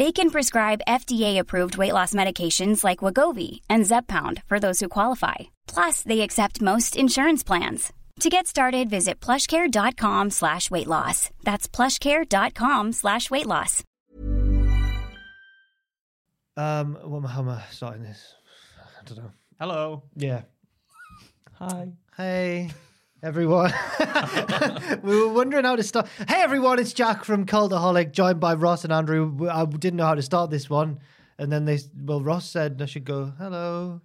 They can prescribe FDA-approved weight loss medications like Wegovy and Zepbound for those who qualify. Plus, they accept most insurance plans. To get started, visit plushcare.com slash weight loss. That's plushcare.com slash weight loss. Um, what, how am I starting this? I don't know. Hello. Yeah. Hi. Hey, everyone. we were wondering how to start. Hey, everyone, it's Jack from Cultaholic, joined by Ross and Andrew. I didn't know how to start this one. And then they, well, Ross said I should go, hello,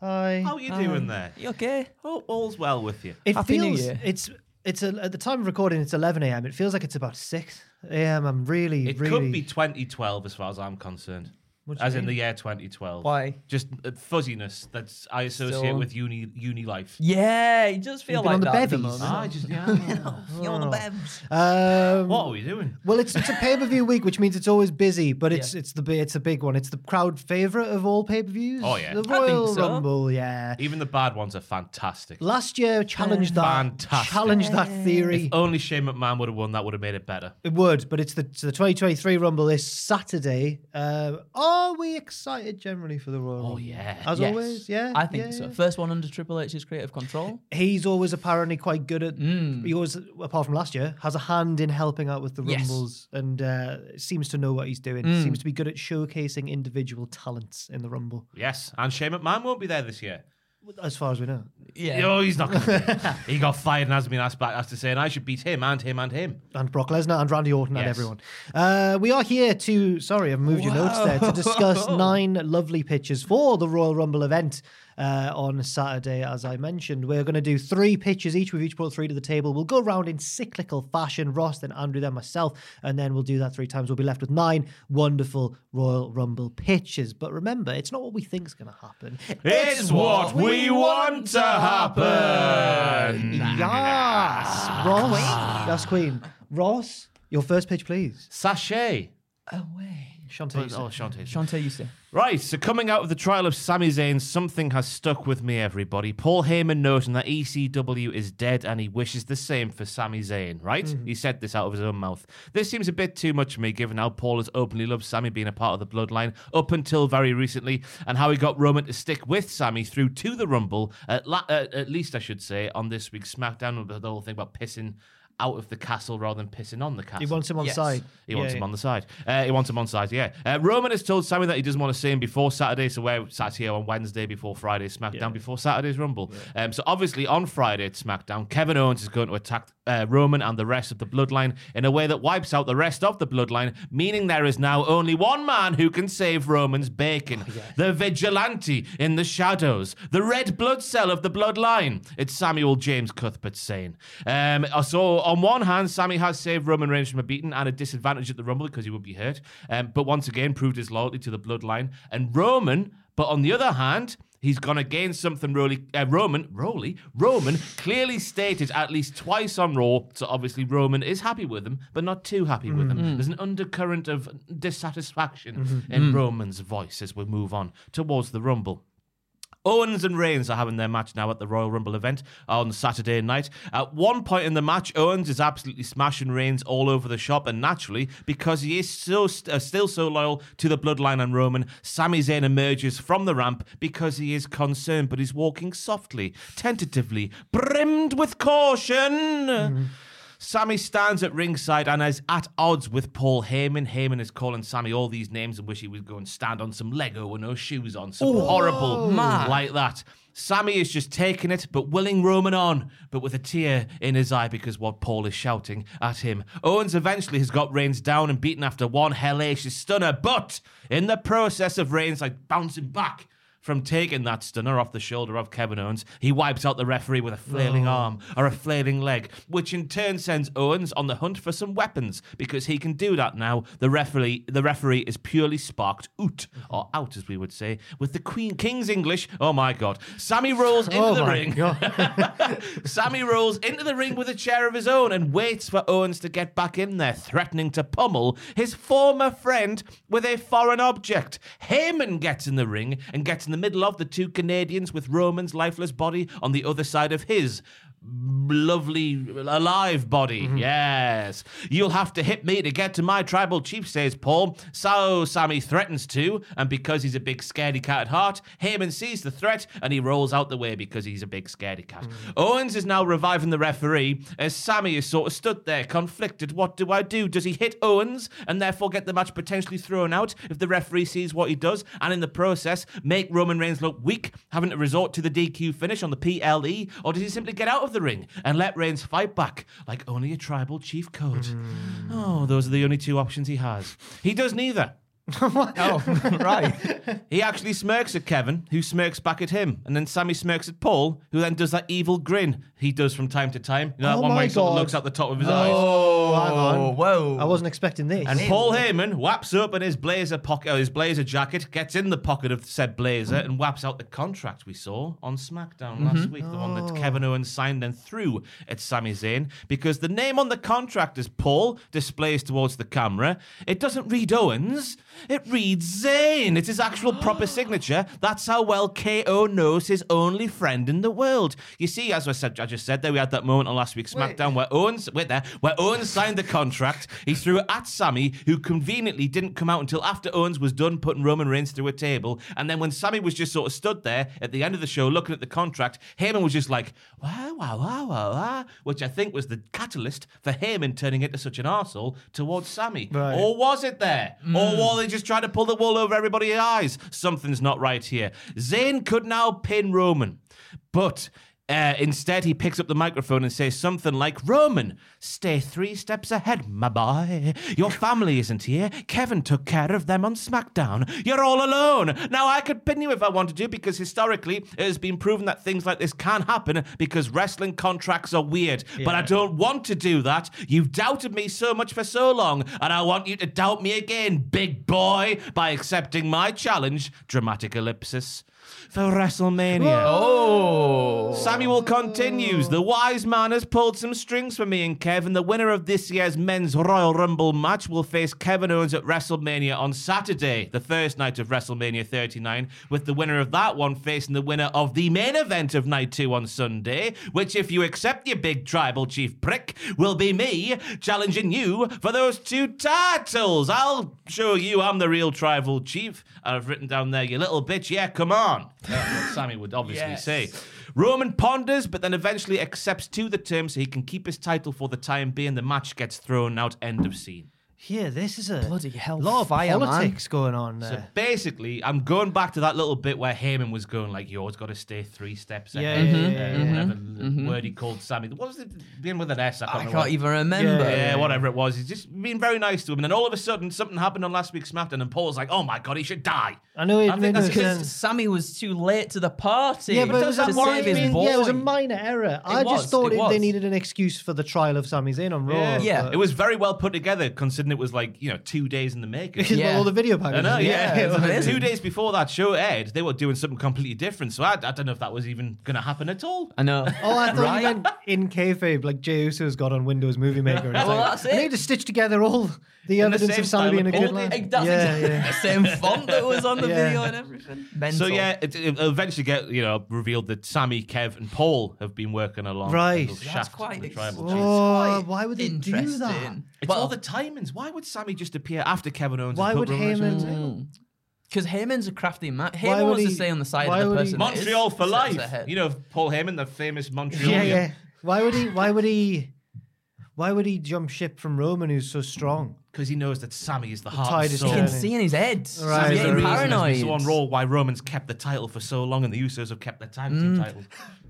hi. How are you um, doing there? You okay? Hope all's well with you. It Happy New feels, Year. it's, it's a, at the time of recording, it's 11 a.m. It feels like it's about 6 a.m. I'm really, It really. could be 2012 as far as I'm concerned. What do you As in mean? the year 2012. Why? Just uh, fuzziness that's I associate Still- with uni uni life. Yeah, it does feel been like on the that at the bevies? moment. Ah, just yeah. You're on the bevs. Um, what are we doing? Well, it's it's a pay per view week, which means it's always busy, but it's it's the bi- it's a big one. It's the crowd favorite of all pay per views. Oh, yeah. the I think Royal so. Rumble. Yeah, Even the bad ones are fantastic. last year challenged that Fantastic. challenged that theory. Only Shane McMahon would have won. That would have made it better. It would, but it's the so the 2023 Rumble this Saturday. Uh, are we excited generally for the Royal Rumble? Oh, yeah. as Yes. always. Yeah, I think yeah, so. yeah. First one under Triple H's creative control. He's always apparently quite good at. Mm. He always, apart from last year, has a hand in helping out with the Yes. rumbles and uh, seems to know what he's doing. Mm. Seems to be good at showcasing individual talents in the rumble, Yes, and Shane McMahon won't be there this year. As far as we know. Yeah. Oh, he's not. Gonna be. he got fired and has been asked back after saying I should beat him and him and him. and Brock Lesnar and Randy Orton and Yes. everyone. Uh, we are here to, sorry, I've moved your notes there, to discuss nine lovely pitches for the Royal Rumble event uh, on Saturday, as I mentioned. We're going to do three pitches each. We've each brought three to the table. We'll go around in cyclical fashion. Ross, then Andrew, then myself, and then we'll do that three times. We'll be left with nine wonderful Royal Rumble pitches. But remember, it's not what we think is going to happen. It's what we want to happen. Yes, Ross. Yes, Queen. Ross, your first pitch, please. Sachet. Away. Shantae. Oh, Shantae. Shantae, you say. Right, so coming out of the trial of Sami Zayn, something has stuck with me, everybody. Paul Heyman noting that ECW is dead and he wishes the same for Sami Zayn, right? He said this out of his own mouth. This seems a bit too much for me, given how Paul has openly loved Sami being a part of the bloodline up until very recently, and how he got Roman to stick with Sami through to the Rumble, at, la- uh, at least I should say, on this week's SmackDown, the whole thing about pissing out of the castle rather than pissing on the castle. He wants him on Yes. side. He wants Yeah, him on the side. Uh, he wants him on the side, yeah. Uh, Roman has told Sammy that he doesn't want to see him before Saturday, so we're sat here on Wednesday before Friday's SmackDown, before Saturday's Rumble. Um, so obviously on Friday at SmackDown, Kevin Owens is going to attack uh, Roman and the rest of the bloodline in a way that wipes out the rest of the bloodline, meaning there is now only one man who can save Roman's bacon. The vigilante in the shadows, the red blood cell of the bloodline. It's Samuel James Cuthbert Zayn. Um, so on one hand, Sammy has saved Roman Reigns from a beating and a disadvantage at the Rumble because he would be hurt. Um, but once again, proved his loyalty to the bloodline. And Roman, but on the other hand, He's gonna gain something. Roly, uh, Roman, Roly, Roman clearly stated at least twice on Raw. So obviously Roman is happy with him, but not too happy with him. There's an undercurrent of dissatisfaction in Roman's voice as we move on towards the Rumble. Owens and Reigns are having their match now at the Royal Rumble event on Saturday night. At one point in the match, Owens is absolutely smashing Reigns all over the shop, and naturally, because he is so uh, still so loyal to the bloodline and Roman, Sami Zayn emerges from the ramp because he is concerned, but he's walking softly, tentatively, brimmed with caution. Sammy stands at ringside and is at odds with Paul Heyman. Heyman is calling Sammy all these names and wish he would go and stand on some Lego with no shoes on. Some horrible man. like that. Sammy is just taking it, but willing Roman on, but with a tear in his eye because what Paul is shouting at him. Owens eventually has got Reigns down and beaten after one hellacious stunner, but in the process of Reigns like bouncing back from taking that stunner off the shoulder of Kevin Owens, he wipes out the referee with a flailing oh. arm or a flailing leg, which in turn sends Owens on the hunt for some weapons because he can do that now. The referee, the referee is purely sparked out or out, as we would say, with the Queen King's English. Oh my God! Sammy rolls into Oh the ring. Sammy rolls into the ring with a chair of his own and waits for Owens to get back in there, threatening to pummel his former friend with a foreign object. Heyman gets in the ring and gets in the middle of the two Canadians with Roman's lifeless body on the other side of his lovely alive body. Mm-hmm. Yes. You'll have to hit me to get to my tribal chief, says Paul. So Sammy threatens to, and because he's a big scaredy cat at heart, Heyman sees the threat and he rolls out the way because he's a big scaredy cat. Mm. Owens is now reviving the referee as Sammy is sort of stood there, conflicted. What do I do? Does he hit Owens and therefore get the match potentially thrown out if the referee sees what he does and in the process make Roman Reigns look weak, having to resort to the DQ finish on the PLE? Or does he simply get out of the ring and let Reigns fight back like only a tribal chief could? Hmm. Oh, those are the only two options he has. He does neither. Oh, right. He actually smirks at Kevin, who smirks back at him. And then Sammy smirks at Paul, who then does that evil grin he does from time to time. You know, that Oh one where he sort of God. looks out the top of his oh, eyes. Oh, hang on. Oh, whoa. I wasn't expecting this. And Paul Heyman whaps up in his blazer pocket, or his blazer jacket, gets in the pocket of said blazer, and whaps out the contract we saw on SmackDown last mm-hmm. week, the one that oh. Kevin Owens signed and threw at Sami Zayn, because the name on the contract is Paul displays towards the camera. It doesn't read Owens, it reads Zayn. It's his actual proper signature. That's how well KO knows his only friend in the world. You see, as I said, I just said there, we had that moment on last week's SmackDown where Owens, wait there, where Owens signed the contract. He threw it at Sammy, who conveniently didn't come out until after Owens was done putting Roman Reigns through a table. And then when Sammy was just sort of stood there at the end of the show looking at the contract, Heyman was just like, wow, wow, wow, wow, wow, which I think was the catalyst for Heyman turning into such an arsehole towards Sammy. Right. Or was it there? Or mm. were they just trying to pull the wool over everybody's eyes? Something's not right here. Zayn could now pin Roman, but. Uh, instead, he picks up the microphone and says something like, Roman, stay three steps ahead, my boy. Your family isn't here. Kevin took care of them on SmackDown. You're all alone. Now, I could pin you if I wanted to because historically it has been proven that things like this can happen because wrestling contracts are weird. But I don't want to do that. You've doubted me so much for so long, and I want you to doubt me again, big boy, by accepting my challenge, dramatic ellipsis, for WrestleMania. Oh. Samuel continues. The wise man has pulled some strings for me and Kevin. The winner of this year's men's Royal Rumble match will face Kevin Owens at WrestleMania on Saturday, the first night of WrestleMania 39, with the winner of that one facing the winner of the main event of night two on Sunday, which, if you accept your big tribal chief prick, will be me challenging you for those two titles. I'll show you I'm the real tribal chief. I've written down there, you little bitch. Yeah, come on. That's what Sammy would obviously Yes. say. Roman ponders, but then eventually accepts to the terms so he can keep his title for the time being. The match gets thrown out. End of scene. Yeah, this is a Bloody hell, lot of fire, man. politics going on there. So basically, I'm going back to that little bit where Heyman was going like, "You always got to stay three steps Yeah, ahead." yeah, uh, yeah, yeah. Whatever the word he called Sammy. What was it? Begin with an S. I can't, I remember can't what- even remember. Yeah, whatever it was. He's just being very nice to him. And then all of a sudden, something happened on last week's SmackDown, and Paul's like, "Oh my god, he should die." I know it I made think no that's Because sense. Sammy was too late to the party. Yeah, but it was to a save his minor, boy. yeah, it was a minor error. I was, just thought it it was. they needed an excuse for the trial of Sami Zayn on Raw. Yeah, Yeah. but- It was very well put together, considering it was like you know two days in the making. because Yeah. all the video I packages. know, yeah. Yeah, it was. Two days before that show aired, they were doing something completely different. So I, I don't know if that was even going to happen at all. I know. Oh, I thought Right? you meant in kayfabe, like Jey Uso's got on Windows Movie Maker. And it's Well, like, that's I it. need to stitch together all the In the evidence same of Sammy being a good all the- lad. That's Yeah, exactly yeah. the same font that was on the Yeah. video and everything. So yeah, it, it eventually get you know revealed that Sammy, Kev, and Paul have been working along. Right. That's quite the ex- tribal. Oh, quite why would they do that? interesting. It's Well, all the timings. Why would Sammy just appear after Kevin Owens? Why has would put Roman Reigns on the Heyman- Because Heyman's a crafty man. Why Heyman would wants to stay on the side of the would he- person. Montreal for life. You know Paul Heyman, the famous Montreal. Yeah, yeah. Why would he? Why would he? Why would he jump ship from Roman, who's so strong? Because he knows that Sammy is the heart tide and is soul. Can see in his head. Right, He's Sammy's getting the reason there's been paranoid. so on Raw why Roman's kept the title for so long and the Usos have kept their tag team Mm. titles.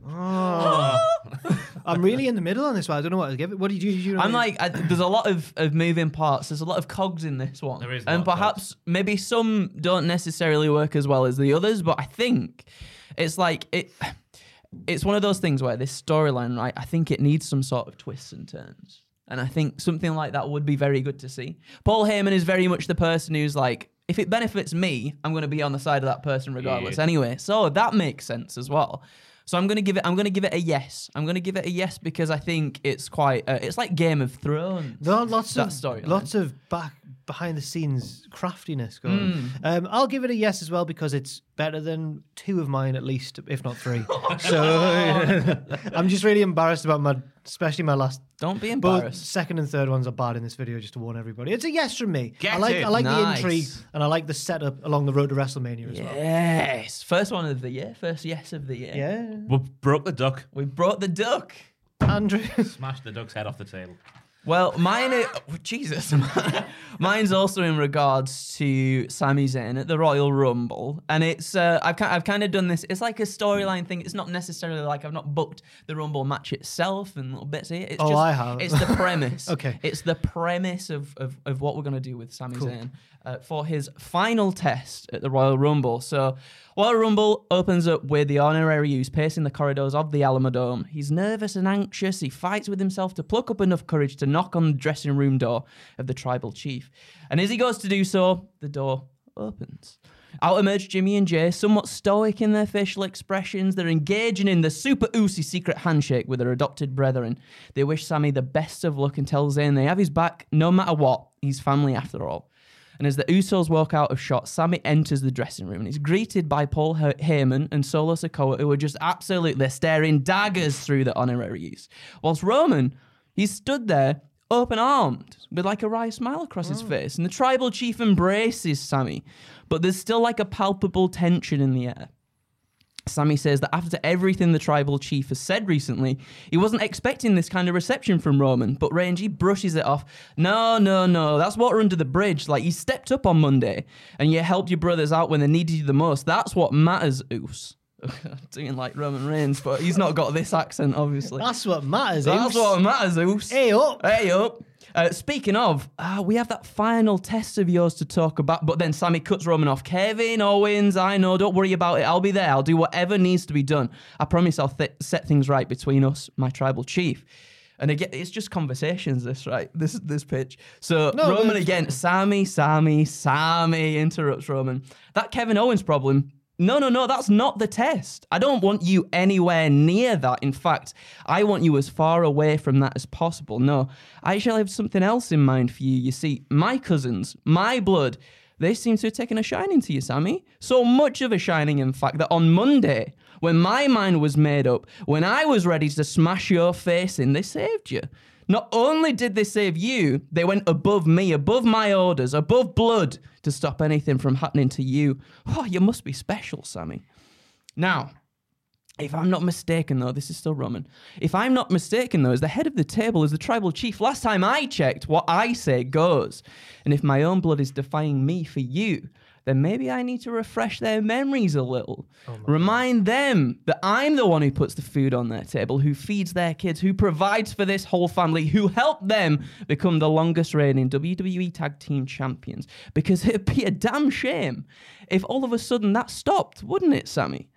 I'm really in the middle on this one. I don't know what to give it. What do you do? You know I'm like, I, there's a lot of, of moving parts. There's a lot of cogs in this one. There is and lot of perhaps maybe some don't necessarily work as well as the others, but I think it's like it. It's one of those things where this storyline, right? I think it needs some sort of twists and turns, and I think something like that would be very good to see. Paul Heyman is very much the person who's like, if it benefits me, I'm going to be on the side of that person regardless. Yeah. Anyway, so that makes sense as well. So I'm gonna give it. I'm gonna give it a yes. I'm gonna give it a yes because I think it's quite. Uh, it's like Game of Thrones. There are lots that of storyline. lots of back behind the scenes craftiness going. on. Hmm. Um, I'll give it a yes as well because it's better than two of mine at least, if not three. so I'm just really embarrassed about my, especially my last. Don't be Both second and third ones are bad in this video, just to warn everybody. It's a yes from me. Get I like it. I like the intrigue and I like the setup along the road to WrestleMania as well. Yes, first one of the year. First yes of the year. Yeah, We broke the duck, We brought the duck. Andrew. smashed the duck's head off the table. Well, mine, is, oh, Jesus, mine's also in regards to Sami Zayn at the Royal Rumble, and it's uh, I've I've kind of done this. It's like a storyline thing. It's not necessarily like I've not booked the Rumble match itself and little bits here. It's Oh, just, I have. It's the premise. Okay. It's the premise of of, of what we're gonna do with Sami Zayn uh, for his final test at the Royal Rumble. So. Royal Rumble opens up with the honorary Uce pacing the corridors of the Alamodome. He's nervous and anxious. He fights with himself to pluck up enough courage to knock on the dressing room door of the tribal chief. And as he goes to do so, the door opens. Out emerge Jimmy and Jey, somewhat stoic in their facial expressions. They're engaging in the super oozy secret handshake with their adopted brethren. They wish Sammy the best of luck and tell Zayn they have his back no matter what. He's family after all. And as the Usos walk out of shot, Sammy enters the dressing room and is greeted by Paul He- Heyman and Solo Sikoa, who are just absolutely staring daggers through the honorary Uce. Whilst Roman, he stood there open armed with like a wry smile across his mm. face. And the tribal chief embraces Sammy, but there's still like a palpable tension in the air. Sammy says that after everything the tribal chief has said recently, he wasn't expecting this kind of reception from Roman, but Rangy brushes it off. No, no, no, that's water under the bridge. Like, you stepped up on Monday and you helped your brothers out when they needed you the most. That's what matters, Uce. Doing like Roman Reigns, but he's not got this accent, obviously. That's what matters. That's Uce. what matters, Uce. Hey up. Hey up. Uh, speaking of, uh, we have that final test of yours to talk about, but then Sammy cuts Roman off. Kevin Owens, I know, don't worry about it. I'll be there. I'll do whatever needs to be done. I promise I'll th- set things right between us, my tribal chief. And again, it's just conversations, this, right? This this pitch. So No, Roman again, Sammy, Sammy, Sammy interrupts Roman. That Kevin Owens problem. No, no, no, that's not the test. I don't want you anywhere near that. In fact, I want you as far away from that as possible. No, I actually have something else in mind for you. You see, my cousins, my blood, they seem to have taken a shining to you, Sammy. So much of a shining, in fact, that on Monday, when my mind was made up, when I was ready to smash your face in, they saved you. Not only did they save you, they went above me, above my orders, above blood to stop anything from happening to you. Oh, you must be special, Sammy. Now, if I'm not mistaken, though, this is still Roman. If I'm not mistaken, though, as the head of the table, as the tribal chief, last time I checked, what I say goes. And if my own blood is defying me for you, then maybe I need to refresh their memories a little. Oh Remind them that I'm the one who puts the food on their table, who feeds their kids, who provides for this whole family, who helped them become the longest reigning WWE Tag Team Champions. Because it'd be a damn shame if all of a sudden that stopped, wouldn't it, Sammy?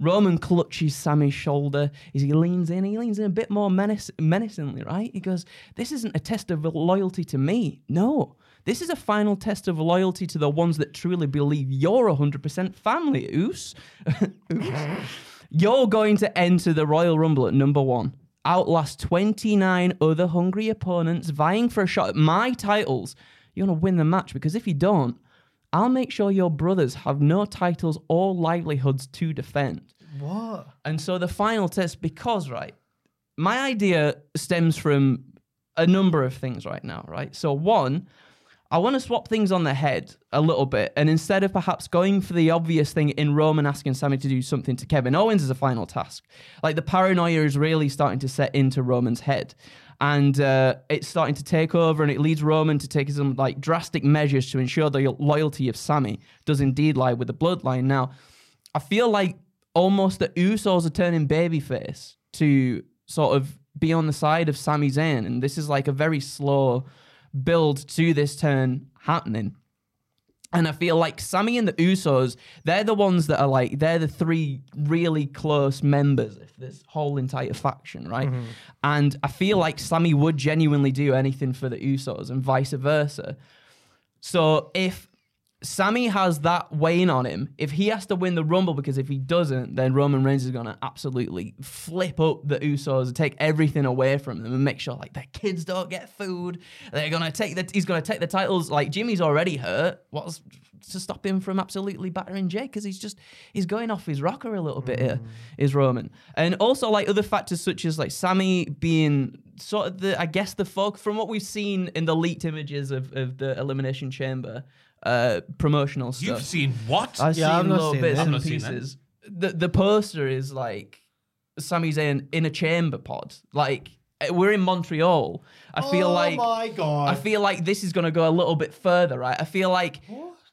Roman clutches Sammy's shoulder as he leans in. He leans in a bit more menace- menacingly, right? He goes, This isn't a test of loyalty to me. No. This is a final test of loyalty to the ones that truly believe you're 100% family, Uce. Uce. You're going to enter the Royal Rumble at number one, outlast 29 other hungry opponents vying for a shot at my titles. You're going to win the match because if you don't, I'll make sure your brothers have no titles or livelihoods to defend. What? And so the final test, because, right, my idea stems from a number of things right now, right? So, one, I want to swap things on the head a little bit. And instead of perhaps going for the obvious thing in Roman asking Sammy to do something to Kevin Owens as a final task, like the paranoia is really starting to set into Roman's head. and uh, it's starting to take over, and it leads Roman to take some like drastic measures to ensure the loyalty of Sammy does indeed lie with the bloodline. Now, I feel like almost the Usos are turning babyface to sort of be on the side of Sami Zayn, and this is like a very slow build to this turn happening. And I feel like Sammy and the Usos, they're the ones that are like, they're the three really close members of this whole entire faction, right? Mm-hmm. And I feel like Sammy would genuinely do anything for the Usos and vice versa. So if Sammy has that weighing on him. If he has to win the Rumble, because if he doesn't, then Roman Reigns is going to absolutely flip up the Usos and take everything away from them and make sure like their kids don't get food. They're going to take the he's going to take the titles. Like Jimmy's already hurt. What's to stop him from absolutely battering Jey? Because he's just he's going off his rocker a little bit here. Mm. Is Roman and also like other factors such as like Sammy being sort of the I guess the folk from what we've seen in the leaked images of of the Elimination Chamber uh, promotional stuff. You've seen what? I've Yeah, I've seen not little seen bits that. I've and not seen that. pieces. The the poster is like Sami Zayn in a chamber pod. Like eh, we're in Montreal. I feel like oh like my god! I feel like this is going to go a little bit further, right? I feel like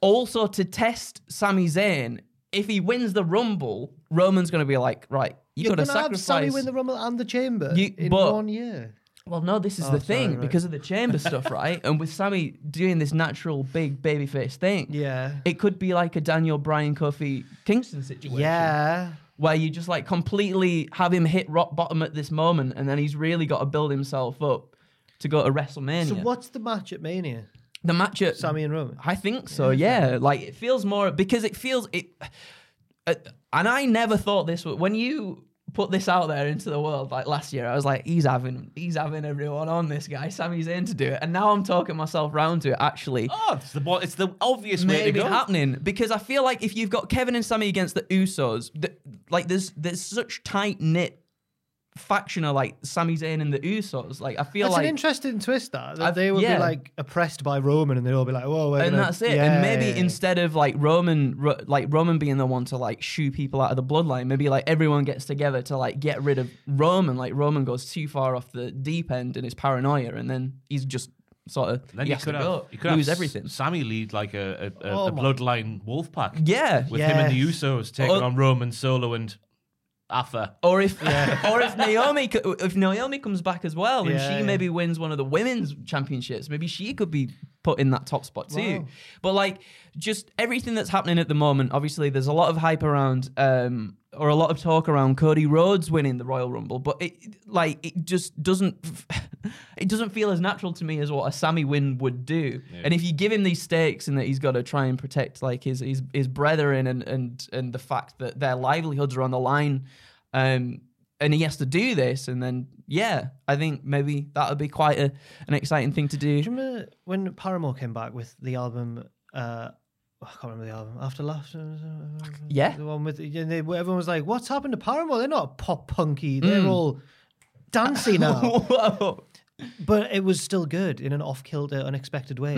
also to test Sami Zayn, if he wins the Rumble, Roman's going to be like, right, you You're got to gonna have sacrifice. Sammy win the Rumble and the Chamber You- in but- one year. Well, no, this is Oh, the sorry, thing right. because of the chamber stuff, right? And with Sammy doing this natural big babyface thing, Yeah. it could be like a Daniel Bryan Kofi Kingston situation. Yeah. where you just like completely have him hit rock bottom at this moment, and then he's really got to build himself up to go to WrestleMania. So what's the match at Mania? the match at Sammy and Roman. I think so. Yeah, like it feels more because it feels it, uh, and I never thought this would when you put this out there into the world like last year. I was like, he's having he's having everyone on this guy. Sammy's in to do it, and now I'm talking myself round to it. Actually, Oh, it's the it's the obvious way to go. happening because I feel like if you've got Kevin and Sammy against the Usos, th- like there's there's such tight knit faction of like Sami Zayn and the Usos. Like I feel That's like an interesting twist. That, that they would yeah. be like oppressed by Roman, and they'd all be like, "Whoa, we're and gonna-" that's it. Yeah, and maybe yeah, yeah. instead of like Roman, Ro- like Roman being the one to like shoo people out of the bloodline, maybe like everyone gets together to like get rid of Roman. Like Roman goes too far off the deep end in his paranoia, and then he's just sort of Then he you could to have, go, you could lose have everything. Sammy lead like a, a, a, Oh a bloodline wolf pack Yeah, with him and the Usos taking Oh. on Roman Solo and Alpha. Or if, or if Naomi, if Naomi comes back as well, and Yeah, she yeah. maybe wins one of the women's championships, maybe she could be put in that top spot too. Wow. But like, just everything that's happening at the moment. Obviously, there's a lot of hype around, um, or a lot of talk around Cody Rhodes winning the Royal Rumble, but it like it just doesn't. It doesn't feel as natural to me as what a Sammy win would do. And if you give him these stakes and that he's got to try and protect like his his, his brethren and, and and the fact that their livelihoods are on the line, um, and he has to do this, and then yeah, I think maybe that would be quite a, an exciting thing to do. Do you remember when Paramore came back with the album? Uh, I can't remember the album. After Laughter. Yeah. The one with and they, everyone was like, "What's happened to Paramore? They're not pop punky. They're Mm. all dancey now." But it was still good in an off-kilter, unexpected way.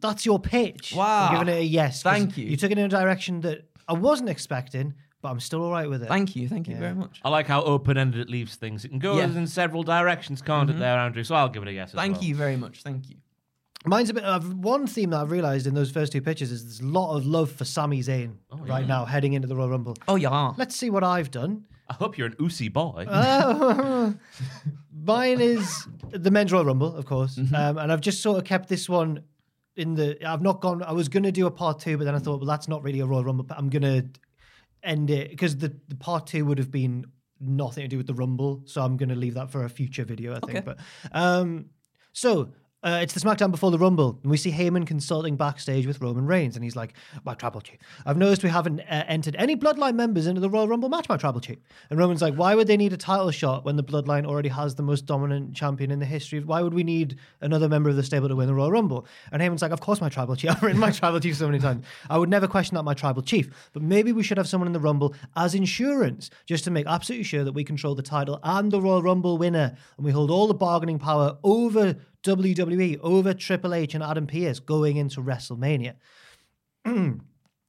That's your pitch. I'm Mm. Wow. giving it a yes. Thank you. You took it in a direction that I wasn't expecting, but I'm still all right with it. Thank you, thank you very much. I like how open ended it leaves things. It can go Yeah. Mm-hmm. in several directions, can't it, there, Andrew? So I'll give it a yes. as Thank well. you very much. Thank you. Mine's a bit of one theme that I've realised in those first two pitches is there's a lot of love for Sami Zayn right now heading into the Royal Rumble. Oh yeah. Let's see what I've done. I hope you're an Usi boy. Uh, Mine is the men's Royal Rumble, of course, Mm-hmm. um, and I've just sort of kept this one in the. I've not gone. I was going to do a part two, but then I thought, well, that's not really a Royal Rumble. But I'm going to end it because the, the part two would have been nothing to do with the Rumble, so I'm going to leave that for a future video, I think. Okay. But um, so. Uh, it's the SmackDown before the Rumble, and we see Heyman consulting backstage with Roman Reigns, and he's like, "My tribal chief, I've noticed we haven't uh, entered any Bloodline members into the Royal Rumble match, my tribal chief." And Roman's like, "Why would they need a title shot when the Bloodline already has the most dominant champion in the history? Why would we need another member of the stable to win the Royal Rumble?" And Heyman's like, "Of course, my tribal chief. I've written my tribal chief so many times. I would never question that, my tribal chief. But maybe we should have someone in the Rumble as insurance, just to make absolutely sure that we control the title and the Royal Rumble winner, and we hold all the bargaining power over." WWE over Triple H and Adam Pearce going into WrestleMania.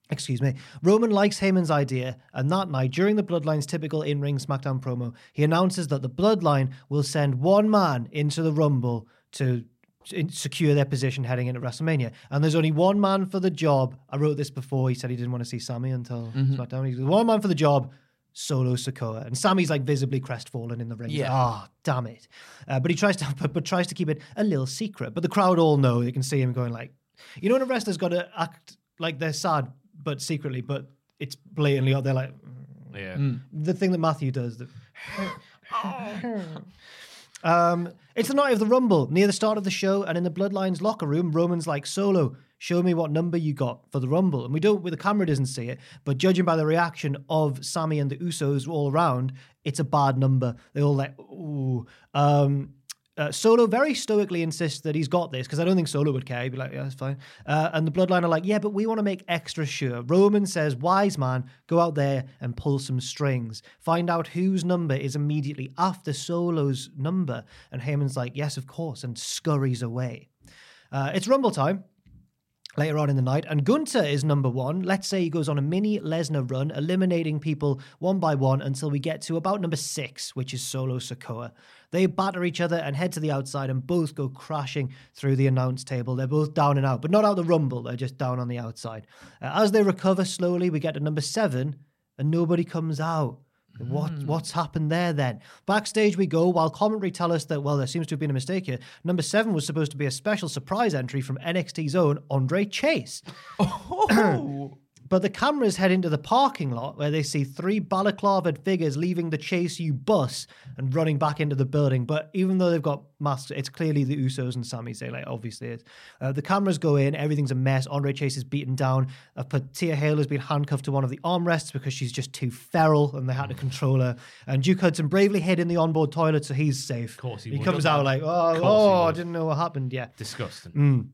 Excuse me. Roman likes Heyman's idea, and that night, during the Bloodline's typical in ring SmackDown promo, he announces that the Bloodline will send one man into the Rumble to secure their position heading into WrestleMania. And there's only one man for the job. I wrote this before. He said he didn't want to see Sammy until mm-hmm. SmackDown. He's one man for the job. Solo Sikoa and Sammy's like visibly crestfallen in the ring. Yeah. Ah, damn it! Uh, but he tries to, but, but tries to keep it a little secret. But the crowd all know. They can see him going like, you know, when a wrestler's got to act like they're sad, but secretly, but it's blatantly. They're like Yeah. the thing that Matthew does. That um, it's the night of the Rumble, near the start of the show, and in the Bloodlines locker room, Roman's like, Solo, show me what number you got for the Rumble. And we don't, the camera doesn't see it, but judging by the reaction of Sammy and the Usos all around, it's a bad number. They all like, ooh. Um, uh, Solo very stoically insists that he's got this because I don't think Solo would care. He'd be like, yeah, that's fine. Uh, and the Bloodline are like, yeah, but we want to make extra sure. Roman says, wise man, go out there and pull some strings. Find out whose number is immediately after Solo's number. And Heyman's like, yes, of course, and scurries away. Uh, it's Rumble time later on in the night. And Gunther is number one. Let's say he goes on a mini Lesnar run, eliminating people one by one until we get to about number six, which is Solo Sikoa. They batter each other and head to the outside and both go crashing through the announce table. They're both down and out, but not out the rumble. They're just down on the outside. Uh, as they recover slowly, we get to number seven and nobody comes out. What hmm. what's happened there then? Backstage we go while commentary tell us that well there seems to have been a mistake here. Number seven was supposed to be a special surprise entry from NXT's own Andre Chase. Oh. But the cameras head into the parking lot where they see three balaclavaed figures leaving the Chase U bus and running back into the building. But even though they've got masks, it's clearly the Usos and Sami Zayn, like obviously is. Uh, the cameras go in, everything's a mess. Andre Chase is beaten down. Uh, but Thea Hail has been handcuffed to one of the armrests because she's just too feral and they had to control her. And Duke Hudson bravely hid in the onboard toilet so he's safe. Of course he He would, comes out like, oh, Of course he oh I didn't know what happened. Yeah. Disgusting.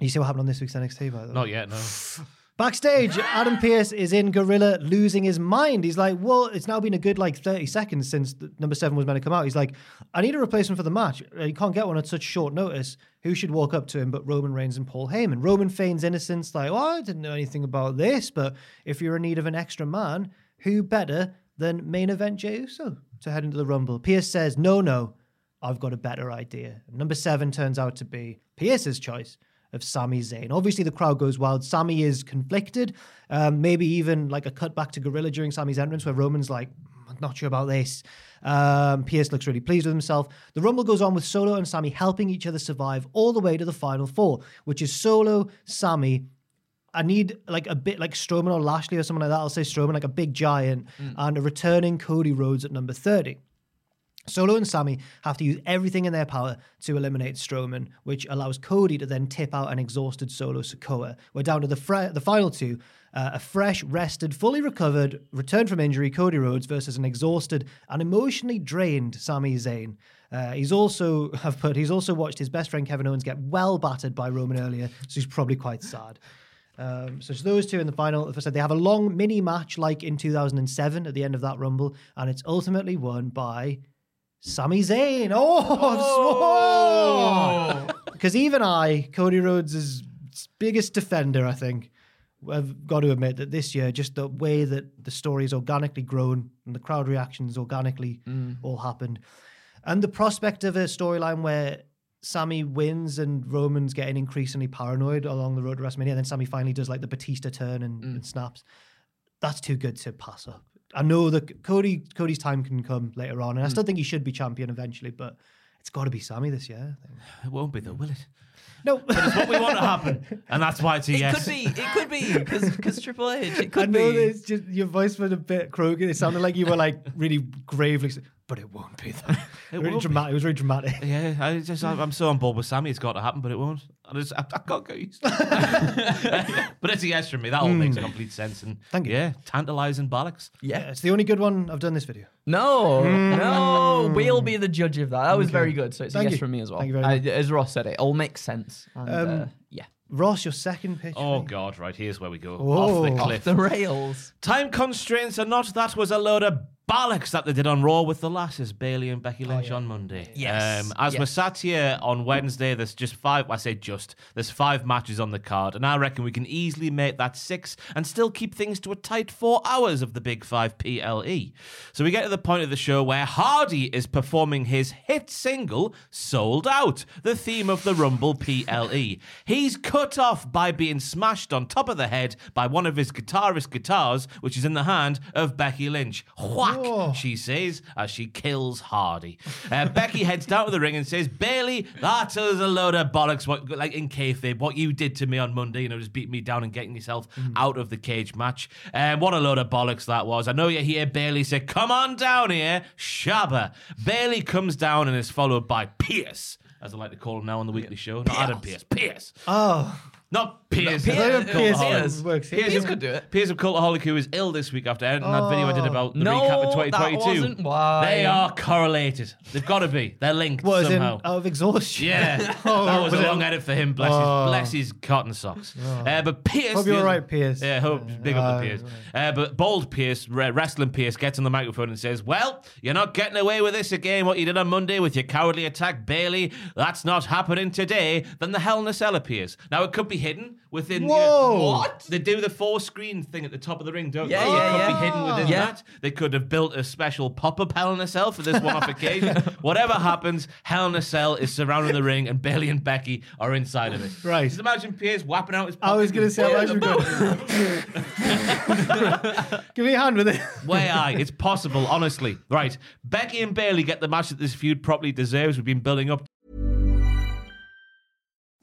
You see what happened on this week's NXT, by the way? Not yet, no. Backstage, Adam Pearce is in Gorilla losing his mind. He's like, well, it's now been a good like 30 seconds since the, number seven was meant to come out. He's like, I need a replacement for the match. Uh, You can't get one at such short notice. Who should walk up to him but Roman Reigns and Paul Heyman? Roman feigns innocence, like, well, I didn't know anything about this, but if you're in need of an extra man, who better than main event Jey Uso to head into the Rumble? Pearce says, no, no, I've got a better idea. Number seven turns out to be Pearce's choice of Sami Zayn. Obviously, the crowd goes wild. Sami is conflicted. Um, maybe even like a cutback to Gorilla during Sami's entrance where Roman's like, I'm not sure about this. Um, Pearce looks really pleased with himself. The Rumble goes on with Solo and Sami helping each other survive all the way to the final four, which is Solo, Sami, I need like a bit like Strowman or Lashley or someone like that. I'll say Strowman, like a big giant, and a returning Cody Rhodes at number 30. Solo and Sammy have to use everything in their power to eliminate Strowman, which allows Cody to then tip out an exhausted Solo Sikoa. We're down to the fre- the final two: uh, a fresh, rested, fully recovered, returned from injury Cody Rhodes versus an exhausted and emotionally drained Sami Zayn. Uh, he's also have put he's also watched his best friend Kevin Owens get well battered by Roman earlier, so he's probably quite sad. Um, so it's those two in the final. As I said, they have a long mini match like in 2007 at the end of that Rumble, and it's ultimately won by Sami Zayn. Oh, because oh. even I, Cody Rhodes' biggest defender, I think, I've got to admit that this year, just the way that the story has organically grown and the crowd reactions organically mm. all happened, and the prospect of a storyline where Sammy wins and Roman's getting increasingly paranoid along the road to WrestleMania, and then Sammy finally does like the Batista turn and, mm. and snaps. That's too good to pass up. I know that Cody Cody's time can come later on, and I hmm. still think he should be champion eventually, but it's got to be Sammy this year. I think. It won't be though, will it? No, but It's what we want to happen, and that's why it's a It yes. could be. It could be because Triple H. It I could know be. it's just your voice was a bit croaky. It sounded like you were like really gravely, but it won't be that. It really won't be. dramatic. It was really dramatic. Yeah, I just I- I'm so on board with Sammy. It's got to happen, but it won't. I just I, I can't get used. but it's a yes from me. That all makes complete sense. And Thank you. Yeah, tantalising bollocks. Yeah, it's the only good one I've done this video. No, no, we'll be the judge of that. That was very good. So it's Thank a yes you. from me as well. Thank you very I- much. as Ross said, it all makes sense. And, Um, uh, yeah, Ross, your second pitch. Oh mate. God! Right here's where we go Whoa. off the Off cliff. the rails. Time constraints are not that was a load of bollocks that they did on Raw with the lasses, Bayley and Becky Lynch on Monday. Yes. Um, as Yes. we sat here on Wednesday, there's just five, I say just, there's five matches on the card, and I reckon we can easily make that six and still keep things to a tight four hours of the Big Five PLE. So we get to the point of the show where Hardy is performing his hit single, Sold Out, the theme of the Rumble PLE. He's cut off by being smashed on top of the head by one of his guitarist guitars, which is in the hand of Becky Lynch. Whack, she says, as she kills Hardy. Uh, Becky heads down to the ring and says, Bayley, that is a load of bollocks, what, like in kayfabe, what you did to me on Monday, you know, just beating me down and getting yourself out of the cage match. Um, what a load of bollocks that was. I know you hear Bayley say, come on down here, Shabba. Bayley comes down and is followed by Pierce. As I like to call him now on the weekly show. Not Adam Pearce. Pierce. Oh, Not Piers. Piers- Piers. Piers. works. Piers, Piers of- could do it. Piers of Cultaholic, who is ill this week after editing that video I did about the No, recap of that 2022. wasn't why. They are correlated. They've got to be. They're linked What, somehow. out of exhaustion? Yeah, Oh, that was a long edit for him. Bless Oh. his bless his cotton socks. Uh, but Pierce, Hope you're right, Pierce. Yeah, hope big up Uh, the Pierce. Uh, but bold Pierce, re- wrestling Pierce, gets on the microphone and says, "Well, you're not getting away with this again. What you did on Monday with your cowardly attack, Bayley, that's not happening today." Then the Hell in a Cell appears. Now it could be hidden within. the- Whoa. What? They do the four screen thing at the top of the ring, don't Yeah, they? yeah, it could yeah. be hidden within Yeah. that. They could have built a special pop up Hell in a Cell for this one off occasion. Whatever happens, Hell in a Cell is surrounding the ring, and Bayley and Becky are inside of it. Right. Just imagine Pierce whapping out his. I was going to and- say, imagine going. Give me a hand with it. Way I, it's possible, honestly. Right, Becky and Bayley get the match that this feud properly deserves. We've been building up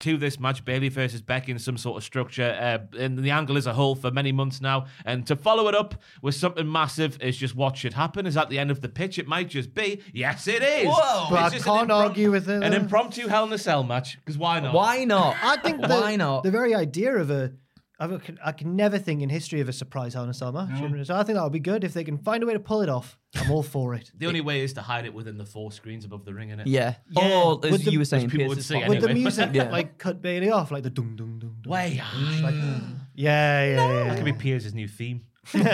to this match, Bayley versus Becky in some sort of structure. Uh, and the angle is a whole for many months now. And to follow it up with something massive is just what should happen. Is at the end of the pitch, it might just be, yes, it is. Whoa. But I It's just an can't argue with it, An impromptu Hell in a Cell match, because why not? Why not? I think the, why not? the very idea of a, of a, I can never think in history of a surprise Hell in a Cell. So I think that would be good if they can find a way to pull it off. I'm all for it. The only way is to hide it within the four screens above the ring, innit? yeah. Yeah. Or as With the- you were saying, people would Pierce's see fault. anyway. With the music, Yeah. like cut Bayley off, like the dung dung dung. dung. Way. Like, yeah, yeah, yeah. That could be Piers' new theme. Dun,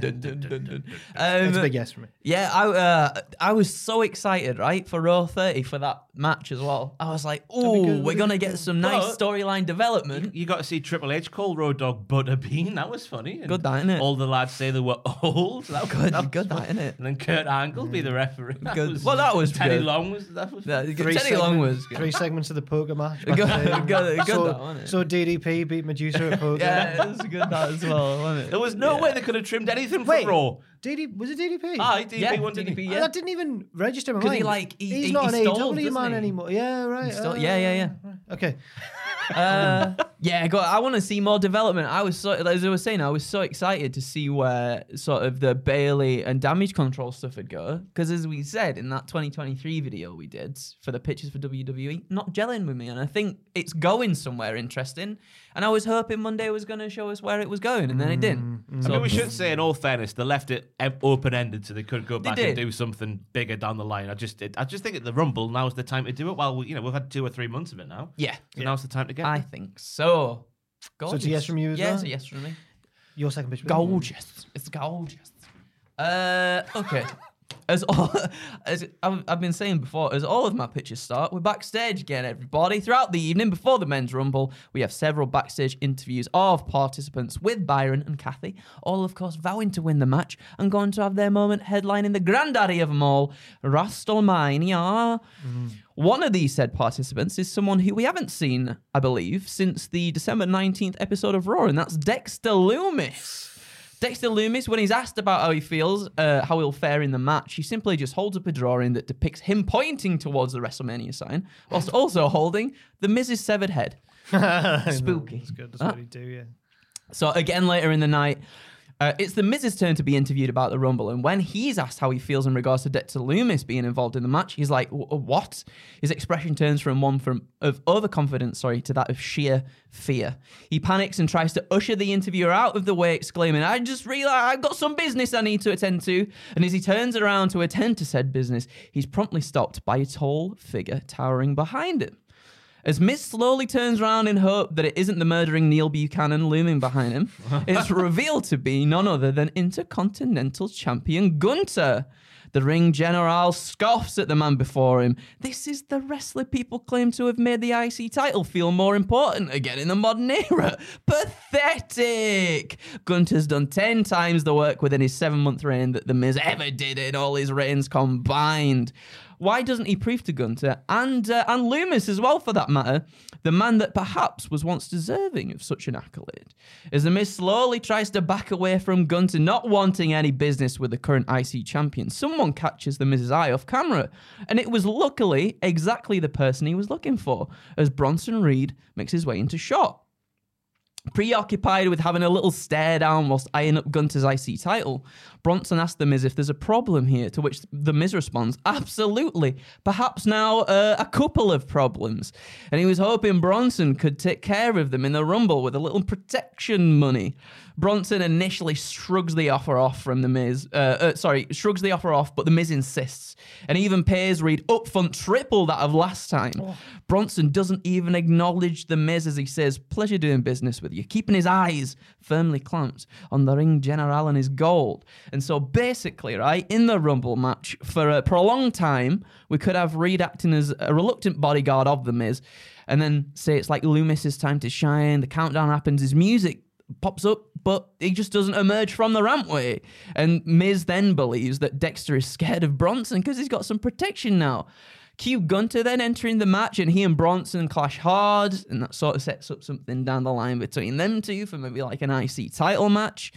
dun, dun, dun, dun. That's a Um, big yes for me. Yeah, I uh, I was so excited, right, for Raw 30 for that match as well. I was like, oh, we're gonna get some nice But- storyline development. You got to see Triple H call Road Dogg Butterbean. That was funny. And Good that, innit? All the lads say they were old. That was Good, that was good fun. that, innit? And then Kurt Angle be the mm. referee. That Good. Well, that was Teddy good. Long was that was. Yeah, Three Teddy Long was good. Three segments of the poker match. Good- good- good so, that, wasn't it? so DDP beat Medusa at poker. Yeah, it was good that as well, wasn't it? There was no Yeah. way they could have trimmed anything from Wait, Raw. DD was it DDP? Ah, DDP Yeah, won, didn't he? DDP, Oh, yeah. That didn't even register in my 'Cause mind. he, like, he- he's he- not he an stalled, AEW doesn't man he? anymore. Yeah, right. He stalled- uh, yeah, yeah, yeah. right. Okay. uh, yeah, go, I want to see more development. I was so, as I was saying, I was so excited to see where sort of the Bayley and damage control stuff would go. Because as we said in that 2023 video we did for the pictures for WWE, not gelling with me, and I think it's going somewhere interesting. And I was hoping Monday was going to show us where it was going, and then it didn't. Mm, mm. I mean, we should say, in all fairness, they left it open ended so they could go back and do something bigger down the line. I just, it, I just think at the Rumble now is the time to do it. Well, we, you know, we've had two or three months of it now. Yeah, So now's the time to get. I there. think so. So it's a yes from you as yeah, well? it's a yes from me. Your second pitch. gorgeous. It's gorgeous. Uh, okay. As all as I've, I've been saying before, as all of my pitches start, we're backstage again, everybody. Throughout the evening, before the men's rumble, we have several backstage interviews of participants with Byron and Cathy, all of course vowing to win the match and going to have their moment headlining the granddaddy of them all, WrestleMania. Mm. One of these said participants is someone who we haven't seen, I believe, since the December 19th episode of Raw, and that's Dexter Lumis. Dexter Lumis, when he's asked about how he feels, uh, how he'll fare in the match, he simply just holds up a drawing that depicts him pointing towards the WrestleMania sign, whilst also holding the Miz's severed head. Spooky. That's good. That's Ah. what he do. Yeah. So again, later in the night, uh, it's the Miz's turn to be interviewed about the Rumble, and when he's asked how he feels in regards to Dexter Lumis being involved in the match, he's like, "What?" His expression turns from one from of overconfidence, sorry, to that of sheer fear. He panics and tries to usher the interviewer out of the way, exclaiming, "I just realized I've got some business I need to attend to." And as he turns around to attend to said business, he's promptly stopped by a tall figure towering behind him. As Miz slowly turns around in hope that it isn't the murdering Neil Buchanan looming behind him, it's revealed to be none other than Intercontinental Champion Gunther. The ring general scoffs at the man before him. This is the wrestler people claim to have made the IC title feel more important again in the modern era. Pathetic! Gunther's done 10 times the work within his seven month reign that The Miz ever did in all his reigns combined. Why doesn't he prove to Gunther and uh, and Lumis as well, for that matter, the man that perhaps was once deserving of such an accolade? As the Miz slowly tries to back away from Gunther, not wanting any business with the current IC champion, someone catches the Miz's eye off camera, and it was luckily exactly the person he was looking for. As Bronson Reed makes his way into shot. Preoccupied with having a little stare down whilst eyeing up Gunther's IC title, Bronson asks The Miz if there's a problem here, to which The Miz responds, Absolutely. Perhaps now uh, a couple of problems. And he was hoping Bronson could take care of them in the Rumble with a little protection money. Bronson initially shrugs the offer off from The Miz. Uh, uh, sorry, shrugs the offer off, but The Miz insists and even pays Reed upfront triple that of last time. Bronson doesn't even acknowledge The Miz as he says, Pleasure doing business with you, keeping his eyes firmly clamped on the ring general and his gold. And so basically, right, in the Rumble match, for a prolonged time, we could have Reed acting as a reluctant bodyguard of The Miz. And then say it's like Lumis's time to shine, the countdown happens, his music pops up, but he just doesn't emerge from the rampway. And Miz then believes that Dexter is scared of Bronson because he's got some protection now. Cue Gunther then entering the match, and he and Bronson clash hard, and that sort of sets up something down the line between them two for maybe like an IC title match.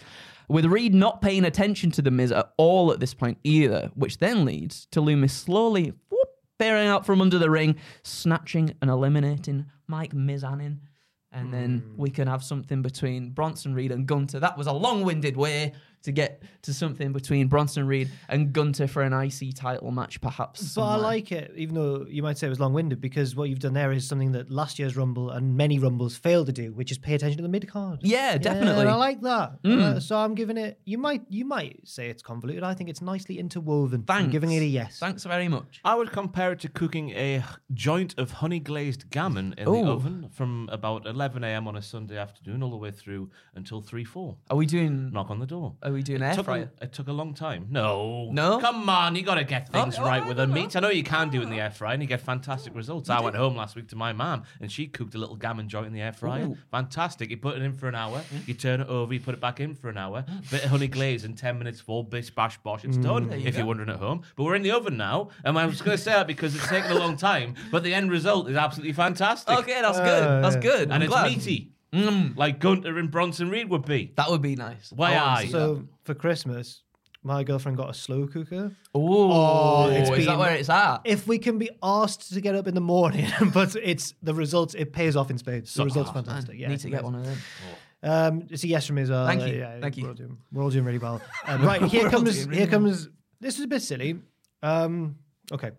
With Reed not paying attention to the Miz at all at this point either, which then leads to Lumis slowly whoop, bearing out from under the ring, snatching and eliminating Mike Mizanin. And then we hmm. can have something between Bronson Reed and Gunther. That was a long winded way to get to something between Bronson Reed and Gunther for an IC title match, perhaps. But I like it, even though you might say it was long winded, because what you've done there is something that last year's Rumble and many Rumbles failed to do, which is pay attention to the mid card. Yeah, definitely. and I like that. Mm. Uh, so I'm giving it. You might, you might say it's convoluted. I think it's nicely interwoven. I'm Thanks. giving it a yes. Thanks very much. I would compare it to cooking a joint of honey glazed gammon in the oven from about 11 a.m. on a Sunday afternoon all the way through until 3 4. Are we doing? Knock on the door. Are we doing air took fryer? a, it took a long time. No. No? Come on, you got to get things Oh, oh right oh, with I the meat. I know you can do it in the oh. air fryer and you get fantastic oh, results. I went home last week to my mum and she cooked a little gammon joint in the air fryer. Ooh. Fantastic. You put it in for an hour, mm. you turn it over, you put it back in for an hour, bit of honey glaze and 10 minutes for bish, bash, bosh. It's mm, done you if go. you're wondering at home. But we're in the oven now and I was going to say that because it's taken a long time, but the end result is absolutely fantastic. Okay, that's good. That's uh, good. And I'm it's glad. meaty, Mm, like Gunther and Bronson Reed would be. that would be nice. Why I wanna aye? see that. So for Christmas, my girlfriend got a slow cooker. Ooh, Oh, it's is that been- where it's at? If we can be asked to get up in the morning, but it's the results, it pays off in spades. The So- results oh, fantastic. Yeah, Need it's to get amazing. one of them. Um, it's a yes from me as well. Thank you. yeah, Thank you. We're all doing, we're all doing really well. Um, right, here comes. really Here well. comes. This is a bit silly. Um, okay.